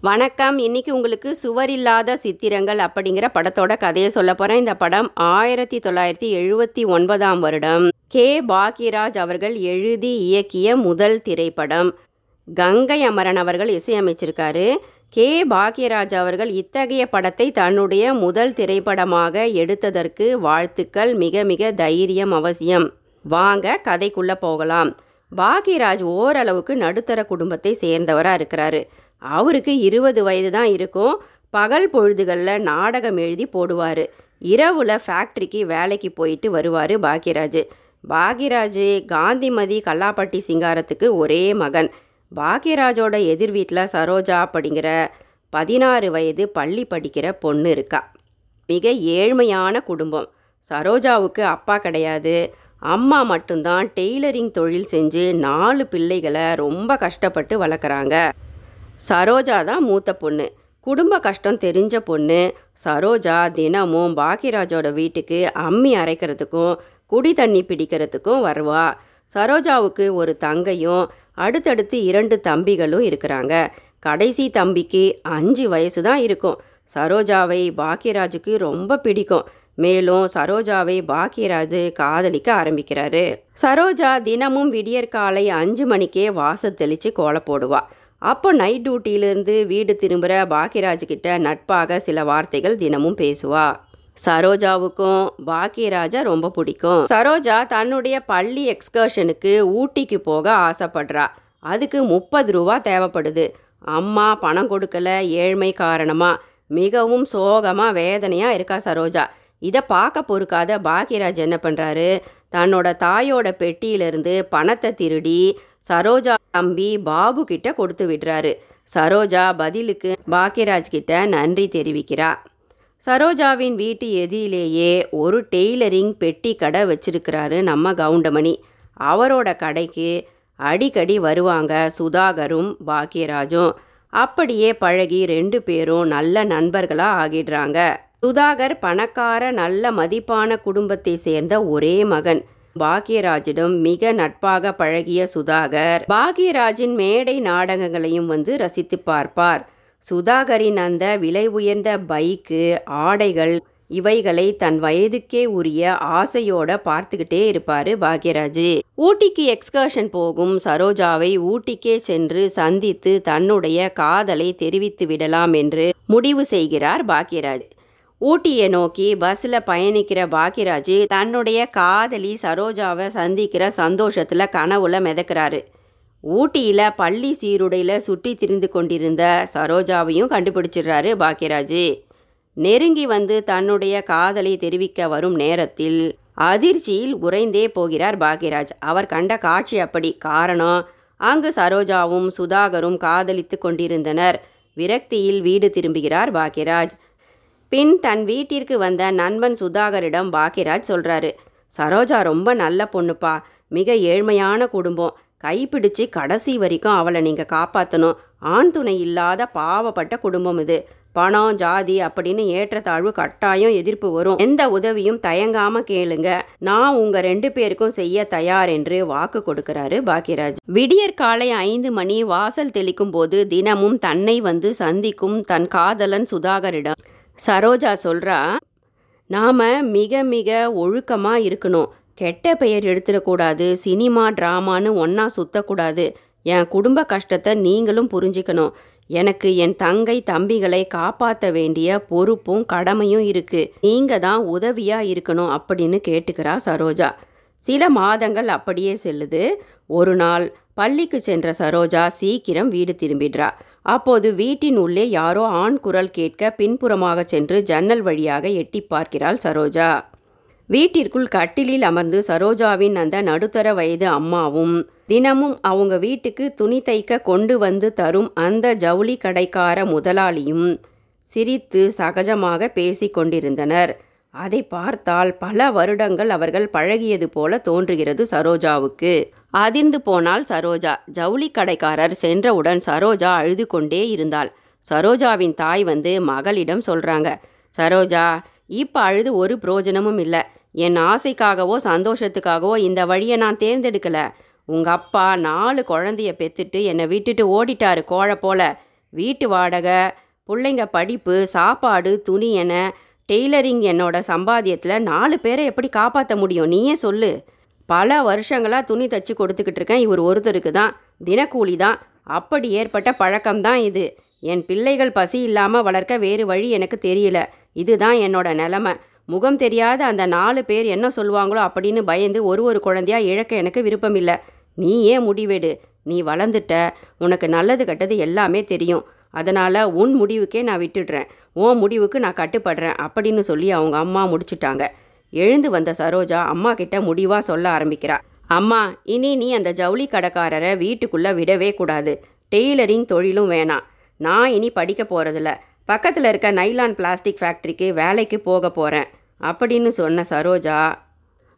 வணக்கம். இன்னைக்கு உங்களுக்கு சுவர் இல்லாத சித்திரங்கள் அப்படிங்கிற படத்தோட கதையை சொல்ல போகிறேன் இந்த படம் ஆயிரத்தி தொள்ளாயிரத்தி எழுபத்தி ஒன்பதாம் வருடம். கே. பாக்யராஜ் அவர்கள் எழுதி இயக்கிய முதல் திரைப்படம். கங்கை அமரன் அவர்கள் இசையமைச்சிருக்காரு. கே. பாக்யராஜ் அவர்கள் இத்தகைய படத்தை தன்னுடைய முதல் திரைப்படமாக எடுத்ததற்கு வாழ்த்துக்கள். மிக மிக தைரியம் அவசியம். வாங்க கதைக்குள்ளே போகலாம். பாக்யராஜ் ஓரளவுக்கு நடுத்தர குடும்பத்தை சேர்ந்தவராக இருக்கிறாரு. அவருக்கு இருபது வயது தான் இருக்கும். பகல் பொழுதுகளில் நாடகம் எழுதி போடுவார். இரவில் ஃபேக்ட்ரிக்கு வேலைக்கு போயிட்டு வருவார் பாக்யராஜ். பாக்யராஜ் காந்திமதி கல்லாப்பட்டி சிங்காரத்துக்கு ஒரே மகன். பாக்யராஜோட எதிர் வீட்டில் சரோஜா அப்படிங்கிற பதினாறு வயது பள்ளி படிக்கிற பொண்ணு இருக்கா. மிக ஏழ்மையான குடும்பம். சரோஜாவுக்கு அப்பா கிடையாது. அம்மா மட்டும்தான் டெய்லரிங் தொழில் செஞ்சு நாலு பிள்ளைகளை ரொம்ப கஷ்டப்பட்டு வளர்க்குறாங்க. சரோஜா தான் மூத்த பொண்ணு. குடும்ப கஷ்டம் தெரிஞ்ச பொண்ணு. சரோஜா தினமும் பாக்கியராஜோட வீட்டுக்கு அம்மி அரைக்கிறதுக்கும் குடி தண்ணி பிடிக்கிறதுக்கும் வருவா. சரோஜாவுக்கு ஒரு தங்கையும் அடுத்தடுத்து இரண்டு தம்பிகளும் இருக்கிறாங்க. கடைசி தம்பிக்கு அஞ்சு வயசு தான் இருக்கும். சரோஜாவை பாக்கியராஜுக்கு ரொம்ப பிடிக்கும். மேலும் சரோஜாவை பாக்கியராஜ் காதலிக்க ஆரம்பிக்கிறாரு. சரோஜா தினமும் விடியற்காலை அஞ்சு மணிக்கே வாசல் தெளித்து கோலம் போடுவாள் அப்போ நைட் டியூட்டியிலேருந்து வீடு திரும்புகிற பாக்கியராஜ்கிட்ட நட்பாக சில வார்த்தைகள் தினமும் பேசுவா. சரோஜாவுக்கும் பாக்கியராஜா ரொம்ப பிடிக்கும். சரோஜா தன்னுடைய பள்ளி எக்ஸ்கர்ஷனுக்கு ஊட்டிக்கு போக ஆசைப்படுறா. அதுக்கு முப்பது ரூபா தேவைப்படுது. அம்மா பணம் கொடுக்கல ஏழ்மை காரணமாக மிகவும் சோகமாக வேதனையாக இருக்கா சரோஜா. இதை பார்க்க பொறுக்காத பாக்கியராஜ் என்ன பண்ணுறாரு தன்னோட தாயோட பெட்டியிலிருந்து பணத்தை திருடி சரோஜா தம்பி பாபு கிட்ட கொடுத்து விடுறாரு. சரோஜா பதிலுக்கு பாக்கியராஜ் கிட்ட நன்றி தெரிவிக்கிறா. சரோஜாவின் வீட்டு எதிரிலேயே ஒரு டெய்லரிங் பெட்டி கடை வச்சிருக்கிறாரு நம்ம கவுண்டமணி. அவரோட கடைக்கு அடிக்கடி வருவாங்க சுதாகரும் பாக்கியராஜும். அப்படியே பழகி ரெண்டு பேரும் நல்ல நண்பர்களாக ஆகிடுறாங்க. சுதாகர் பணக்கார நல்ல மதிப்பான குடும்பத்தை சேர்ந்த ஒரே மகன். பாக்யராஜிடம் மிக நட்பாக பழகிய சுதாகர் பாக்யராஜின் மேடை நாடகங்களையும் வந்து ரசித்து பார்ப்பார். சுதாகரின் அந்த விலை உயர்ந்த பைக்கு ஆடைகள் இவைகளை தன் வயதுக்கே உரிய ஆசையோட பார்த்துக்கிட்டே இருப்பாரு பாக்யராஜ். ஊட்டிக்கு எக்ஸ்கர்ஷன் போகும் சரோஜாவை ஊட்டிக்கே சென்று சந்தித்து தன்னுடைய காதலை தெரிவித்து விடலாம் என்று முடிவு செய்கிறார் பாக்யராஜ். ஊட்டியை நோக்கி பஸ்ஸில் பயணிக்கிற பாக்யராஜ் தன்னுடைய காதலி சரோஜாவை சந்திக்கிற சந்தோஷத்தில் கனவுல மிதக்கிறாரு. ஊட்டியில் பள்ளி சீருடையில் சுற்றி திரிந்து கொண்டிருந்த சரோஜாவையும் கண்டுபிடிச்சிடுறாரு பாக்கியராஜ் நெருங்கி வந்து தன்னுடைய காதலை தெரிவிக்க வரும் நேரத்தில் அதிர்ச்சியில் உறைந்தே போகிறார் பாக்யராஜ். அவர் கண்ட காட்சி அப்படி. காரணம் அங்கு சரோஜாவும் சுதாகரும் காதலித்து கொண்டிருந்தனர். விரக்தியில் வீடு திரும்புகிறார் பாக்யராஜ். பின் தன் வீட்டிற்கு வந்த நண்பன் சுதாகரிடம் பாக்யராஜ் சொல்கிறாரு சரோஜா ரொம்ப நல்ல பொண்ணுப்பா மிக ஏழ்மையான குடும்பம். கைப்பிடிச்சு கடைசி வரைக்கும் அவளை நீங்கள் காப்பாற்றணும் ஆண் துணை இல்லாத பாவப்பட்ட குடும்பம் இது. பணம் ஜாதி அப்படின்னு ஏற்றத்தாழ்வு கட்டாயம் எதிர்ப்பு வரும். எந்த உதவியும் தயங்காம கேளுங்க. நான் உங்க ரெண்டு பேருக்கும் செய்ய தயார் என்று வாக்கு கொடுக்கிறாரு பாக்யராஜ் விடியற் காலை ஐந்து மணி வாசல் தெளிக்கும் போது தினமும் தன்னை வந்து சந்திக்கும் தன் காதலன் சுதாகரிடம் சரோஜா சொல்கிறா நாம் மிக மிக ஒழுக்கமாக இருக்கணும். கெட்ட பெயர் எடுத்துடக்கூடாது சினிமா ட்ராமான்னு ஒன்றா சுத்தக்கூடாது. என் குடும்ப கஷ்டத்தை நீங்களும் புரிஞ்சுக்கணும். எனக்கு என் தங்கை தம்பிகளை காப்பாற்ற வேண்டிய பொறுப்பும் கடமையும் இருக்குது நீங்கள் தான் உதவியாக இருக்கணும் அப்படின்னு கேட்டுக்கிறா சரோஜா. சில மாதங்கள் அப்படியே செல்லுது. ஒரு நாள் பள்ளிக்கு சென்ற சரோஜா சீக்கிரம் வீடு திரும்பிடுறா. அப்போது வீட்டின் உள்ளே யாரோ ஆண் குரல் கேட்க பின்புறமாக சென்று ஜன்னல் வழியாக எட்டி பார்க்கிறாள் சரோஜா. வீட்டிற்குள் கட்டிலில் அமர்ந்து சரோஜாவின் அந்த நடுத்தர வயது அம்மாவும் தினமும் அவங்க வீட்டுக்கு துணி தைக்க கொண்டு வந்து தரும் அந்த ஜவுளி கடைக்கார முதலாளியும் சிரித்து சகஜமாக பேசிக் கொண்டிருந்தனர். அதை பார்த்தால் பல வருடங்கள் அவர்கள் பழகியது போல தோன்றுகிறது சரோஜாவுக்கு. அதிர்ந்து போனால் சரோஜா. ஜவுளி கடைக்காரர் சென்றவுடன் சரோஜா அழுது கொண்டே இருந்தாள். சரோஜாவின் தாய் வந்து மகளிடம் சொல்றாங்க சரோஜா இப்போ அழுது ஒரு பிரயோஜனமும் இல்லை. என் ஆசைக்காகவோ சந்தோஷத்துக்காகவோ இந்த வழியை நான் தேர்ந்தெடுக்கல. உங்கள் அப்பா நாலு குழந்தைய பெத்துட்டு என்னை விட்டுட்டு ஓடிட்டாரு கோழ போல. வீட்டு வாடகை பிள்ளைங்க படிப்பு சாப்பாடு துணி என டெய்லரிங் என்னோட சம்பாத்தியத்தில் நாலு பேரை எப்படி காப்பாற்ற முடியும்? நீயே சொல்லு. பல வருஷங்களாக துணி தச்சு கொடுத்துக்கிட்டு இருக்கேன். இவர் ஒருத்தருக்கு தான். தினக்கூலி தான். அப்படி ஏற்பட்ட பழக்கம்தான் இது. என் பிள்ளைகள் பசி இல்லாமல் வளர்க்க வேறு வழி எனக்கு தெரியல. இதுதான் என்னோட நிலமை. முகம் தெரியாத அந்த நாலு பேர் என்ன சொல்லுவாங்களோ அப்படின்னு பயந்து ஒரு ஒரு குழந்தையா இழக்க எனக்கு விருப்பமில்லை நீ ஏன் முடிவெடு. நீ வளர்ந்துட்ட. உனக்கு நல்லது கெட்டது எல்லாமே தெரியும். அதனால் உன் முடிவுக்கே நான் விட்டுடுறேன். உன் முடிவுக்கு நான் கட்டுப்படுறேன் அப்படின்னு சொல்லி அவங்க அம்மா முடிச்சிட்டாங்க. எழுந்து வந்த சரோஜா அம்மா கிட்ட முடிவாக சொல்ல ஆரம்பிக்கிறா. அம்மா இனி நீ அந்த ஜவுளி கடைக்காரரை வீட்டுக்குள்ளே விடவே கூடாது. டெய்லரிங் தொழிலும் வேணாம். நான் இனி படிக்க போகிறதில்ல பக்கத்தில் இருக்க நைலான் பிளாஸ்டிக் ஃபேக்ட்ரிக்கு வேலைக்கு போக போகிறேன் அப்படின்னு சொன்ன சரோஜா.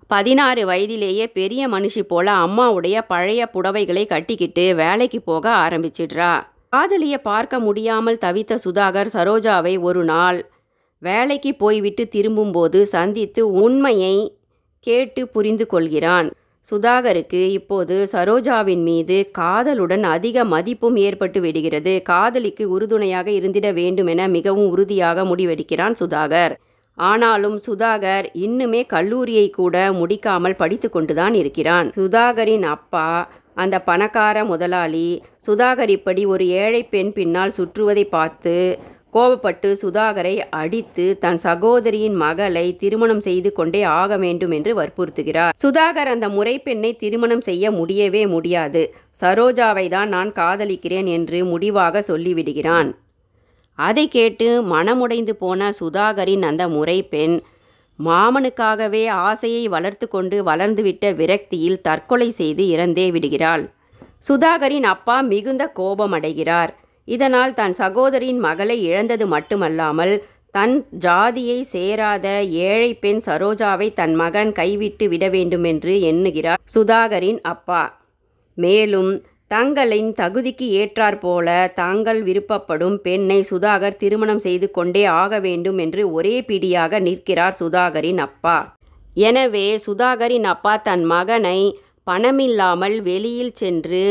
பதினாறு வயதிலேயே பெரிய மனுஷி போல அம்மாவுடைய பழைய புடவைகளை கட்டிக்கிட்டு வேலைக்கு போக ஆரம்பிச்சிடுறா. காதலியை பார்க்க முடியாமல் தவித்த சுதாகர் சரோஜாவை ஒரு நாள் வேலைக்கு போய்விட்டு திரும்பும்போது சந்தித்து உண்மையை கேட்டு புரிந்து கொள்கிறான். சுதாகருக்கு இப்போது சரோஜாவின் மீது காதலுடன் அதிக மதிப்பும் ஏற்பட்டு விடுகிறது. காதலிக்கு உறுதுணையாக இருந்திட வேண்டுமென மிகவும் உறுதியாக முடிவெடுக்கிறான் சுதாகர். ஆனாலும் சுதாகர் இன்னுமே கல்லூரியை கூட முடிக்காமல் படித்து கொண்டுதான் இருக்கிறான். சுதாகரின் அப்பா அந்த பணக்கார முதலாளி சுதாகர் இப்படி ஒரு ஏழை பெண் பின்னால் சுற்றுவதை பார்த்து கோபப்பட்டு சுதாகரை அடித்து தன் சகோதரியின் மகளை திருமணம் செய்து கொண்டே ஆக வேண்டும் என்று வற்புறுத்துகிறார். சுதாகர் அந்த முறை பெண்ணை திருமணம் செய்ய முடியவே முடியாது. சரோஜாவை தான் நான் காதலிக்கிறேன் என்று முடிவாக சொல்லிவிடுகிறான். அதை கேட்டு மனமுடைந்து போன சுதாகரின் அந்த முறை பெண் மாமனுக்காகவே ஆசையை வளர்த்து கொண்டு வளர்ந்துவிட்ட விரக்தியில் தற்கொலை செய்து இறந்தே விடுகிறாள். சுதாகரின் அப்பா மிகுந்த கோபமடைகிறார். இதனால் தன் சகோதரின் மகளை இழந்தது மட்டுமல்லாமல் தன் ஜாதியை சேராத ஏழை பெண் சரோஜாவை தன் மகன் கைவிட்டு விட வேண்டுமென்று எண்ணுகிறார் சுதாகரின் அப்பா. மேலும் தங்களின் தகுதிக்கு ஏற்றாற்போல தாங்கள் விருப்பப்படும் பெண்ணை சுதாகர் திருமணம் செய்து கொண்டே ஆக வேண்டும் என்று ஒரே பிடியாக நிற்கிறார் சுதாகரின் அப்பா. எனவே சுதாகரின் அப்பா தன் மகனை பணமில்லாமல் வெளியில் சென்று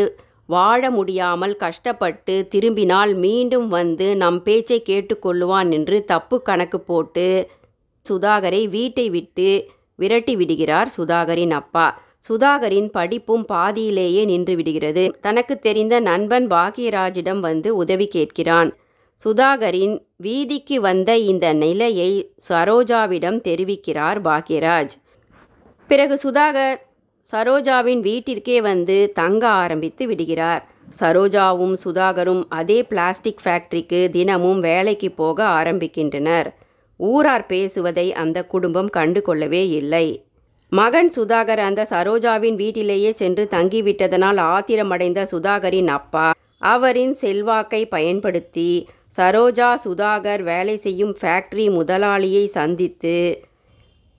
வாழ முடியாமல் கஷ்டப்பட்டு திரும்பினால் மீண்டும் வந்து நம் பேச்சை கேட்டுக்கொள்ளுவான் என்று தப்பு கணக்கு போட்டு சுதாகரை வீட்டை விட்டு விரட்டி விடுகிறார் சுதாகரின் அப்பா. சுதாகரின் படிப்பும் பாதியிலேயே நின்று விடுகிறது. தனக்கு தெரிந்த நண்பன் பாக்யராஜிடம் வந்து உதவி கேட்கிறான். சுதாகரின் வீதிக்கு வந்த இந்த நிலையை சரோஜாவிடம் தெரிவிக்கிறார் பாக்யராஜ். பிறகு சுதாகர் சரோஜாவின் வீட்டிற்கே வந்து தங்க ஆரம்பித்து விடுகிறார். சரோஜாவும் சுதாகரும் அதே பிளாஸ்டிக் ஃபேக்டரிக்கு தினமும் வேலைக்கு போக ஆரம்பிக்கின்றனர். ஊரார் பேசுவதை அந்த குடும்பம் கண்டு கொள்ளவே இல்லை. மகன் சுதாகர் அந்த சரோஜாவின் வீட்டிலேயே சென்று தங்கிவிட்டதனால் ஆத்திரமடைந்த சுதாகரின் அப்பா அவரின் செல்வாக்கை பயன்படுத்தி சரோஜா சுதாகர் வேலை செய்யும் ஃபேக்டரி முதலாளியை சந்தித்து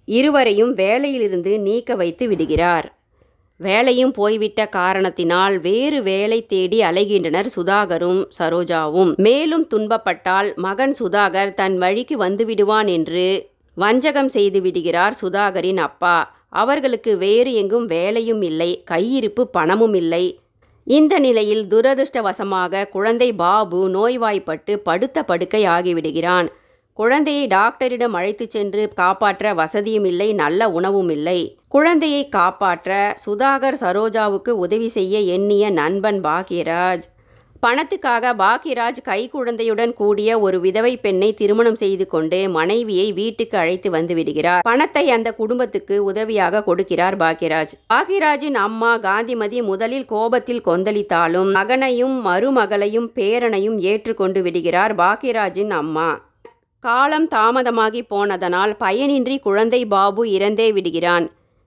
இருவரையும் வேலையிலிருந்து நீக்க வைத்து விடுகிறார். வேலையும் போய்விட்ட காரணத்தினால் வேறு வேலை தேடி அலைகின்றனர் சுதாகரும் சரோஜாவும். மேலும் துன்பப்பட்டால் மகன் சுதாகர் தன் வழிக்கு வந்துவிடுவான் என்று வஞ்சகம் செய்து விடுகிறார் சுதாகரின் அப்பா. அவர்களுக்கு வேறு எங்கும் வேலையும் இல்லை கையிருப்பு பணமும் இல்லை. இந்த நிலையில் துரதிருஷ்டவசமாக குழந்தை பாபு நோய்வாய்ப்பட்டு படுத்த படுக்கை ஆகிவிடுகிறான். குழந்தையை டாக்டரிடம் அழைத்துச் சென்று காப்பாற்ற வசதியும் இல்லை நல்ல உணவும் இல்லை. குழந்தையை காப்பாற்ற சுதாகர் சரோஜாவுக்கு உதவி செய்ய எண்ணிய நண்பன் பாக்யராஜ். பணத்துக்காக பாக்யராஜ் கைக்குழந்தையுடன் கூடிய ஒரு விதவை பெண்ணை திருமணம் செய்து கொண்டு மனைவியை வீட்டுக்கு அழைத்து வந்து விடுகிறார். பணத்தை அந்த குடும்பத்துக்கு உதவியாக கொடுக்கிறார் பாக்யராஜ் பாக்யராஜின் அம்மா காந்திமதி முதலில் கோபத்தில் கொந்தளித்தாலும் மகனையும் மருமகளையும் பேரனையும் ஏற்றுக்கொண்டு விடுகிறார் பாக்யராஜின் அம்மா. காலம் தாமதமாகி போனதனால் பயனின்றி குழந்தை பாபு இறந்தே விடுகிறான்.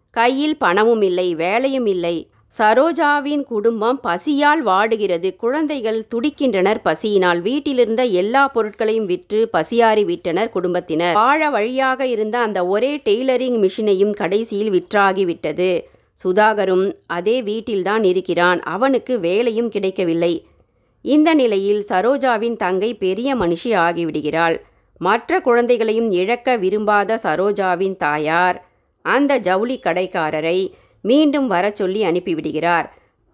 கையில் பணமும் இல்லை வேலையும் இல்லை. சரோஜாவின் குடும்பம் பசியால் வாடுகிறது. குழந்தைகள் துடிக்கின்றனர். பசியினால் வீட்டிலிருந்த எல்லா பொருட்களையும் விற்று பசியாறி விட்டனர் குடும்பத்தினர். வாழ வழியாக இருந்த அந்த ஒரே டெய்லரிங் மிஷினையும் கடைசியில் விற்றாகிவிட்டது சுதாகரும் அதே வீட்டில்தான் இருக்கிறான். அவனுக்கு வேலையும் கிடைக்கவில்லை. இந்த நிலையில் சரோஜாவின் தங்கை பெரிய மனுஷி ஆகிவிடுகிறாள். மற்ற குழந்தைகளையும் இழக்க விரும்பாத சரோஜாவின் தாயார் அந்த ஜவுளி கடைக்காரரை மீண்டும் வர சொல்லி அனுப்பிவிடுகிறார்.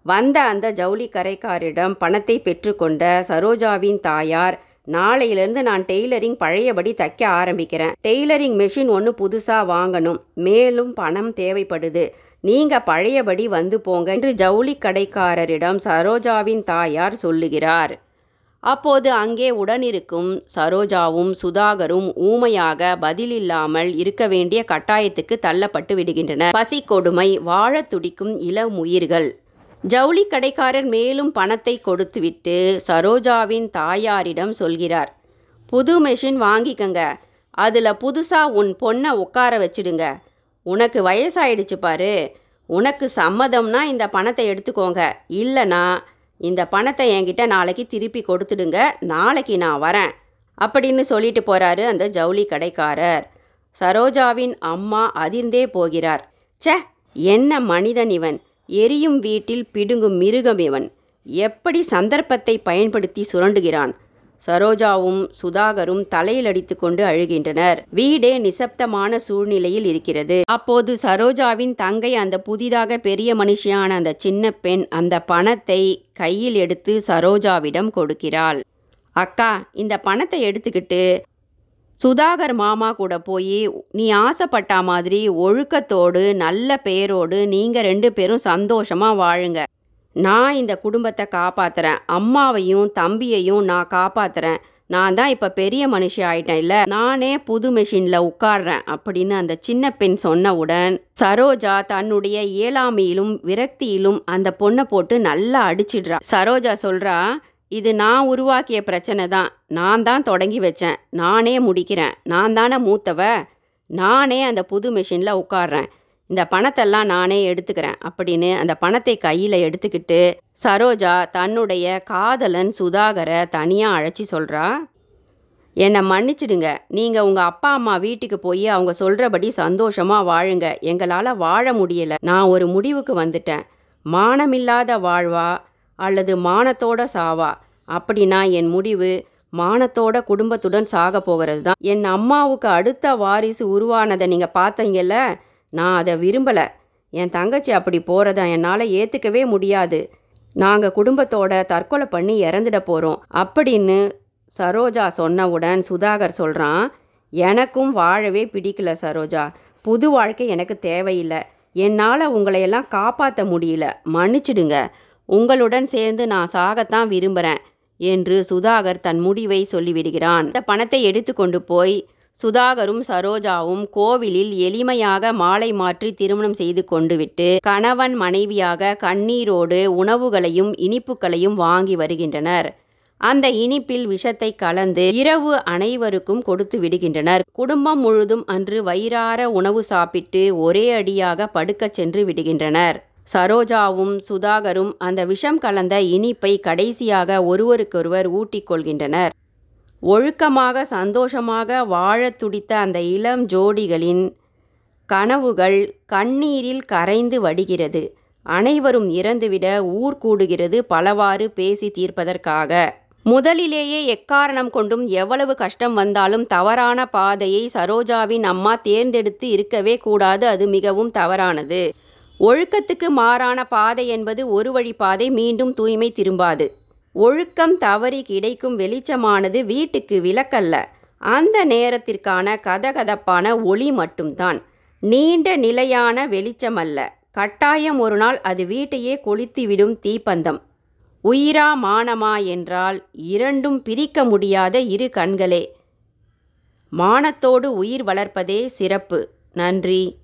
வந்த அந்த ஜவுளி கரைக்காரிடம் பணத்தை பெற்றுக்கொண்ட சரோஜாவின் தாயார் நாளையிலிருந்து நான் டெய்லரிங் பழையபடி தைக்க ஆரம்பிக்கிறேன். டெய்லரிங் மெஷின் ஒன்று புதுசாக வாங்கணும். மேலும் பணம் தேவைப்படுது. நீங்கள் பழையபடி வந்து போங்க என்று ஜவுளி கடைக்காரரிடம் சரோஜாவின் தாயார் சொல்லுகிறார். அப்போது அங்கே உடனிருக்கும் சரோஜாவும் சுதாகரும் ஊமையாக பதிலில்லாமல் இருக்க வேண்டிய கட்டாயத்துக்கு தள்ளப்பட்டு விடுகின்றனர். பசி கொடுமை வாழத் துடிக்கும் இளம் உயிர்கள் ஜவுளி கடைக்காரர் மேலும் பணத்தை கொடுத்துவிட்டு சரோஜாவின் தாயாரிடம் சொல்கிறார் புது மெஷின் வாங்கிக்கங்க. அதில் புதுசாக உன் பொண்ணை உட்கார வச்சிடுங்க. உனக்கு வயசாயிடுச்சு பாரு. உனக்கு சம்மதம்னா இந்த பணத்தை எடுத்துக்கோங்க. இல்லைனா இந்த பணத்தை என்கிட்ட நாளைக்கு திருப்பி கொடுத்துடுங்க. நாளைக்கு நான் வரேன். அப்படின்னு சொல்லிட்டு போகிறாரு அந்த ஜவுளி கடைக்காரர். சரோஜாவின் அம்மா அதிர்ந்தே போகிறார். சே என்ன மனிதன் இவன்? எரியும் வீட்டில் பிடுங்கும் மிருகம் இவன். எப்படி சந்தர்ப்பத்தை பயன்படுத்தி சுரண்டுகிறான்? சரோஜாவும் சுதாகரும் தலையில் அடித்து கொண்டு அழுகின்றனர். வீடே நிசப்தமான சூழ்நிலையில் இருக்கிறது. அப்போது சரோஜாவின் தங்கை அந்த புதிதாக பெரிய மனுஷியான அந்த சின்ன பெண் அந்த பணத்தை கையில் எடுத்து சரோஜாவிடம் கொடுக்கிறாள். அக்கா இந்த பணத்தை எடுத்துக்கிட்டு சுதாகர் மாமா கூட போய் நீ ஆசைப்பட்ட மாதிரி ஒழுக்கத்தோடு நல்ல பேரோடு நீங்கள் ரெண்டு பேரும் சந்தோஷமாக வாழுங்க. நான் இந்த குடும்பத்தை காப்பாத்துறேன். அம்மாவையும் தம்பியையும் நான் காப்பாத்துறேன். நான் தான் இப்போ பெரிய மனுஷன் ஆயிட்டேன். இல்லை நானே புது மெஷினில் உட்கார்றேன் அப்படின்னு அந்த சின்ன பெண் சொன்னவுடன் சரோஜா தன்னுடைய இயலாமையிலும் விரக்தியிலும் அந்த பொண்ணை போட்டு நல்லா அடிச்சிடுறா. சரோஜா சொல்கிறா இது நான் உருவாக்கிய பிரச்சனை தான். நான் தான் தொடங்கி வச்சேன். நானே முடிக்கிறேன். நான் தானே மூத்தவ. நானே அந்த புது மெஷினில் உட்காடுறேன் இந்த பணத்தெல்லாம் நானே எடுத்துக்கிறேன் அப்படின்னு அந்த பணத்தை கையில் எடுத்துக்கிட்டு சரோஜா தன்னுடைய காதலன் சுதாகரை தனியாக அழைச்சி சொல்கிறா என்னை மன்னிச்சிடுங்க. நீங்கள் உங்கள் அப்பா அம்மா வீட்டுக்கு போய் அவங்க சொல்கிறபடி சந்தோஷமாக வாழுங்க. எங்களால் வாழ முடியலை. நான் ஒரு முடிவுக்கு வந்துட்டேன். மானமில்லாத வாழ்வா அல்லது மானத்தோட சாவா? அப்படின்னா என் முடிவு மானத்தோட குடும்பத்துடன் சாக போகிறது தான் என் அம்மாவுக்கு அடுத்த வாரிசு உருவானதை நீங்கள் பார்த்தீங்கல்ல நான் அதை விரும்பலை. என் தங்கச்சி அப்படி போகிறத என்னால் ஏற்றுக்கவே முடியாது. நாங்கள் குடும்பத்தோட தற்கொலை பண்ணி இறந்துட போகிறோம் அப்படின்னு சரோஜா சொன்னவுடன் சுதாகர் சொல்கிறான் எனக்கும் வாழவே பிடிக்கல சரோஜா. புது வாழ்க்கை எனக்கு தேவையில்லை. என்னால் உங்களையெல்லாம் காப்பாற்ற முடியல. மன்னிச்சிடுங்க. உங்களுடன் சேர்ந்து நான் சாகத்தான் விரும்புகிறேன் என்று சுதாகர் தன் முடிவை சொல்லிவிடுகிறான். அந்த பணத்தை எடுத்துக்கொண்டு போய் சுதாகரும் சரோஜாவும் கோவிலில் எளிமையாக மாலை மாற்றி திருமணம் செய்து கொண்டு விட்டு கணவன் மனைவியாக கண்ணீரோடு உணவுகளையும் இனிப்புகளையும் வாங்கி வருகின்றனர். அந்த இனிப்பில் விஷத்தை கலந்து இரவு அனைவருக்கும் கொடுத்து விடுகின்றனர். குடும்பம் முழுதும் அன்று வயிறார உணவு சாப்பிட்டு ஒரே அடியாக படுக்கச் சென்று விடுகின்றனர். சரோஜாவும் சுதாகரும் அந்த விஷம் கலந்த இனிப்பை கடைசியாக ஒருவருக்கொருவர் ஊட்டிக் கொள்கின்றனர். ஒழுக்கமாக சந்தோஷமாக வாழத் துடித்த அந்த இளம் ஜோடிகளின் கனவுகள் கண்ணீரில் கரைந்து வடிகிறது. அனைவரும் இறந்துவிட ஊர் கூடுகிறது பலவாறு பேசி தீர்ப்பதற்காக. முதலிலேயே எக்காரணம் கொண்டும் எவ்வளவு கஷ்டம் வந்தாலும் தவறான பாதையை சரோஜாவின் அம்மா தேர்ந்தெடுத்து இருக்கவே கூடாது. அது மிகவும் தவறானது. ஒழுக்கத்துக்கு மாறான பாதை என்பது ஒரு வழி பாதை மீண்டும் தூய்மை திரும்பாது. ஒழுக்கம் தவறி கிடைக்கும் வெளிச்சமானது வீட்டுக்கு விளக்கல்ல. அந்த நேரத்திற்கான கதகதப்பான ஒளி மட்டும்தான். நீண்ட நிலையான வெளிச்சமல்ல. கட்டாயம் ஒரு நாள் அது வீட்டையே கொளுத்திவிடும் தீப்பந்தம். உயிரா மானமா என்றால் இரண்டும் பிரிக்க முடியாத இரு கண்களே. மானத்தோடு உயிர் வளர்ப்பதே சிறப்பு. நன்றி.